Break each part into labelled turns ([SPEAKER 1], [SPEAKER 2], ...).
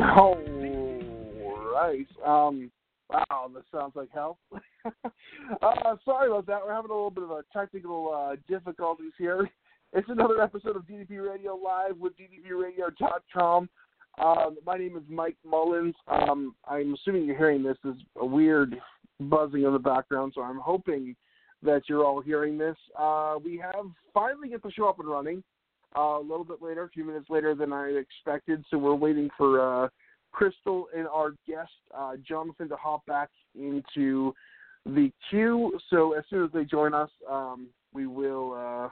[SPEAKER 1] All right. Um, wow, this sounds like hell. uh, sorry about that. We're having a little bit of a technical uh, difficulties here. It's another episode of DDP Radio Live with DDPRadio.com. Um, my name is Mike Mullins. Um, I'm assuming you're hearing this as a weird buzzing in the background, so I'm hoping that you're all hearing this. Uh, we have finally get the show up and running a little bit later, a few minutes later than I expected. So we're waiting for uh, Crystal and our guest uh, Jonathan to hop back into the queue. So as soon as they join us, um, we will uh,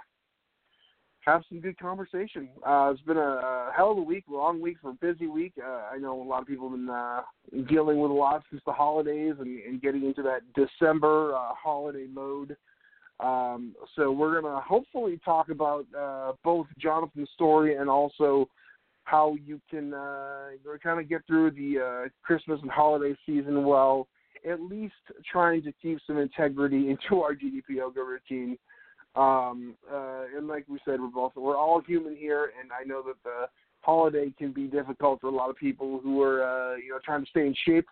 [SPEAKER 1] have some good conversation. Uh, it's been a, hell of a week, long week for a busy week. Uh, I know a lot of people have been dealing with a lot since the holidays and, and getting into that December holiday mode. Um, so we're going to hopefully talk about uh, both Jonathan's story and also how you can uh, kind of get through the uh, Christmas and holiday season well, at least trying to keep some integrity into our DDP yoga routine. Um, uh, and like we said, we're both we're all human here, and I know that the holiday can be difficult for a lot of people who are uh, you know trying to stay in shape.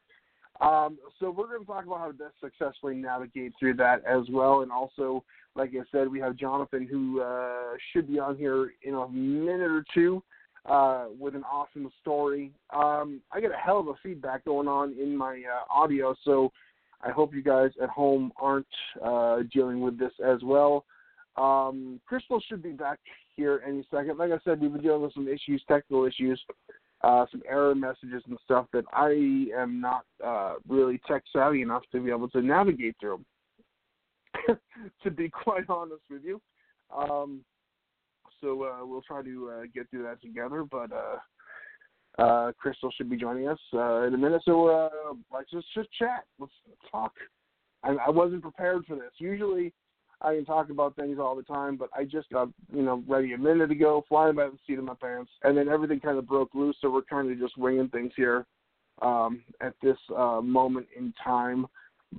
[SPEAKER 1] Um, so we're going to talk about how to successfully navigate through that as well, and also, like I said, we have Jonathan who uh, should be on here in a minute or two uh, with an awesome story. Um, I get a hell of a feedback going on in my uh, audio, so I hope you guys at home aren't uh, dealing with this as well. Um, Crystal should be back here any second. Like I said, we've been dealing with some issues, technical issues, uh, some error messages and stuff that I am not uh, really tech savvy enough to be able to navigate through. to be quite honest with you, um, so uh, we'll try to uh, get through that together. But uh, uh, Crystal should be joining us uh, in a minute, so uh, let's just just chat. Let's talk. I, I wasn't prepared for this. Usually, I can talk about things all the time, but I just got you know ready a minute ago, flying by the seat of my pants, and then everything kind of broke loose. So we're kind of just winging things here um, at this uh, moment in time.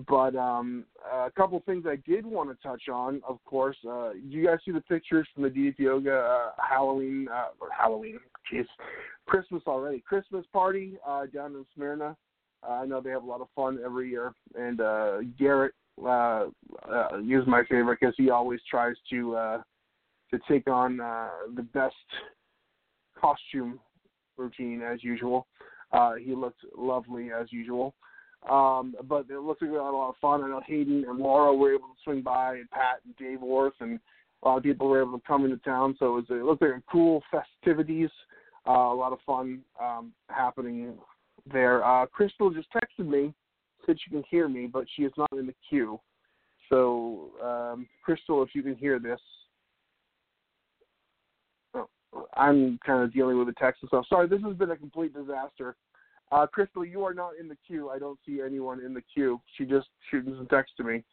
[SPEAKER 1] But um, a couple things I did want to touch on, of course. Uh, you guys see the pictures from the DDP Yoga uh, Halloween uh, or Halloween? Jeez, Christmas already. Christmas party uh, down in Smyrna. Uh, I know they have a lot of fun every year, and uh, Garrett uh, uh, is my favorite because he always tries to uh, to take on uh, the best costume routine as usual. Uh, he looked lovely as usual. Um, but it looks like we had a lot of fun. I know Hayden and Laura were able to swing by, and Pat and Dave Worth, and a lot of people were able to come into town. So it, was, it looked like a cool festivities. Uh, a lot of fun um, happening there. Uh, Crystal just texted me, said she can hear me, but she is not in the queue. So, um, Crystal, if you can hear this, oh, I'm kind of dealing with the text and stuff. Sorry, this has been a complete disaster. Uh, Crystal, you are not in the queue. I don't see anyone in the queue. She just shooting some text to me.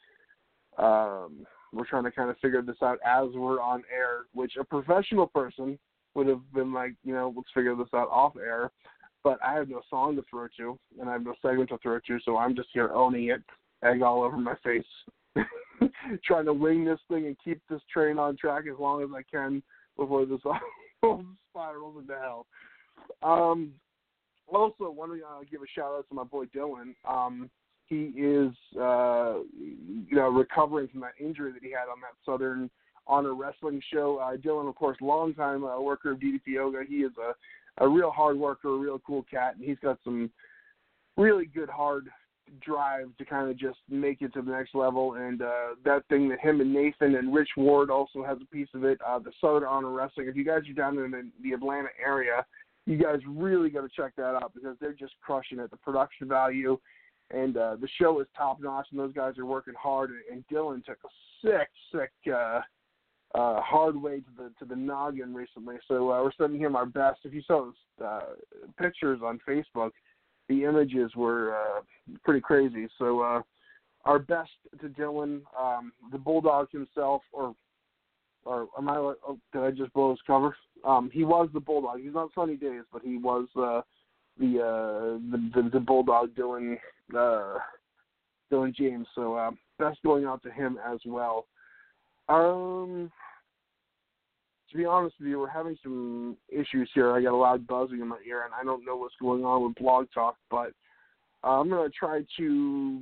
[SPEAKER 1] Um, we're trying to kind of figure this out as we're on air, which a professional person would have been like, you know, let's figure this out off air. But I have no song to throw to, and I have no segment to throw to, so I'm just here owning it, egg all over my face, trying to wing this thing and keep this train on track as long as I can before this all spirals into hell. Um, Also, want to uh, give a shout out to my boy Dylan. Um, he is, uh, you know, recovering from that injury that he had on that Southern Honor Wrestling show. Uh, Dylan, of course, longtime uh, worker of DDP Yoga. He is a, a real hard worker, a real cool cat, and he's got some really good hard drive to kind of just make it to the next level. And uh, that thing that him and Nathan and Rich Ward also has a piece of it. Uh, the Southern Honor Wrestling. If you guys are down in the, the Atlanta area, you guys really got to check that out because they're just crushing it. The production value and uh, the show is top notch, and those guys are working hard. And Dylan took a sick, sick, uh, uh, hard way to the to the noggin recently. So uh, we're sending him our best. If you saw his uh, pictures on Facebook, the images were uh, pretty crazy. So uh, our best to Dylan, um, the Bulldog himself, or or am I? Oh, did I just blow his cover? Um, he was the Bulldog. He's not Sunny Days, but he was uh, the, uh, the the the Bulldog Dylan uh, Dylan James. So uh, best going out to him as well. Um, to be honest with you, we're having some issues here. I got a loud buzzing in my ear, and I don't know what's going on with Blog Talk, but uh, I'm going to try to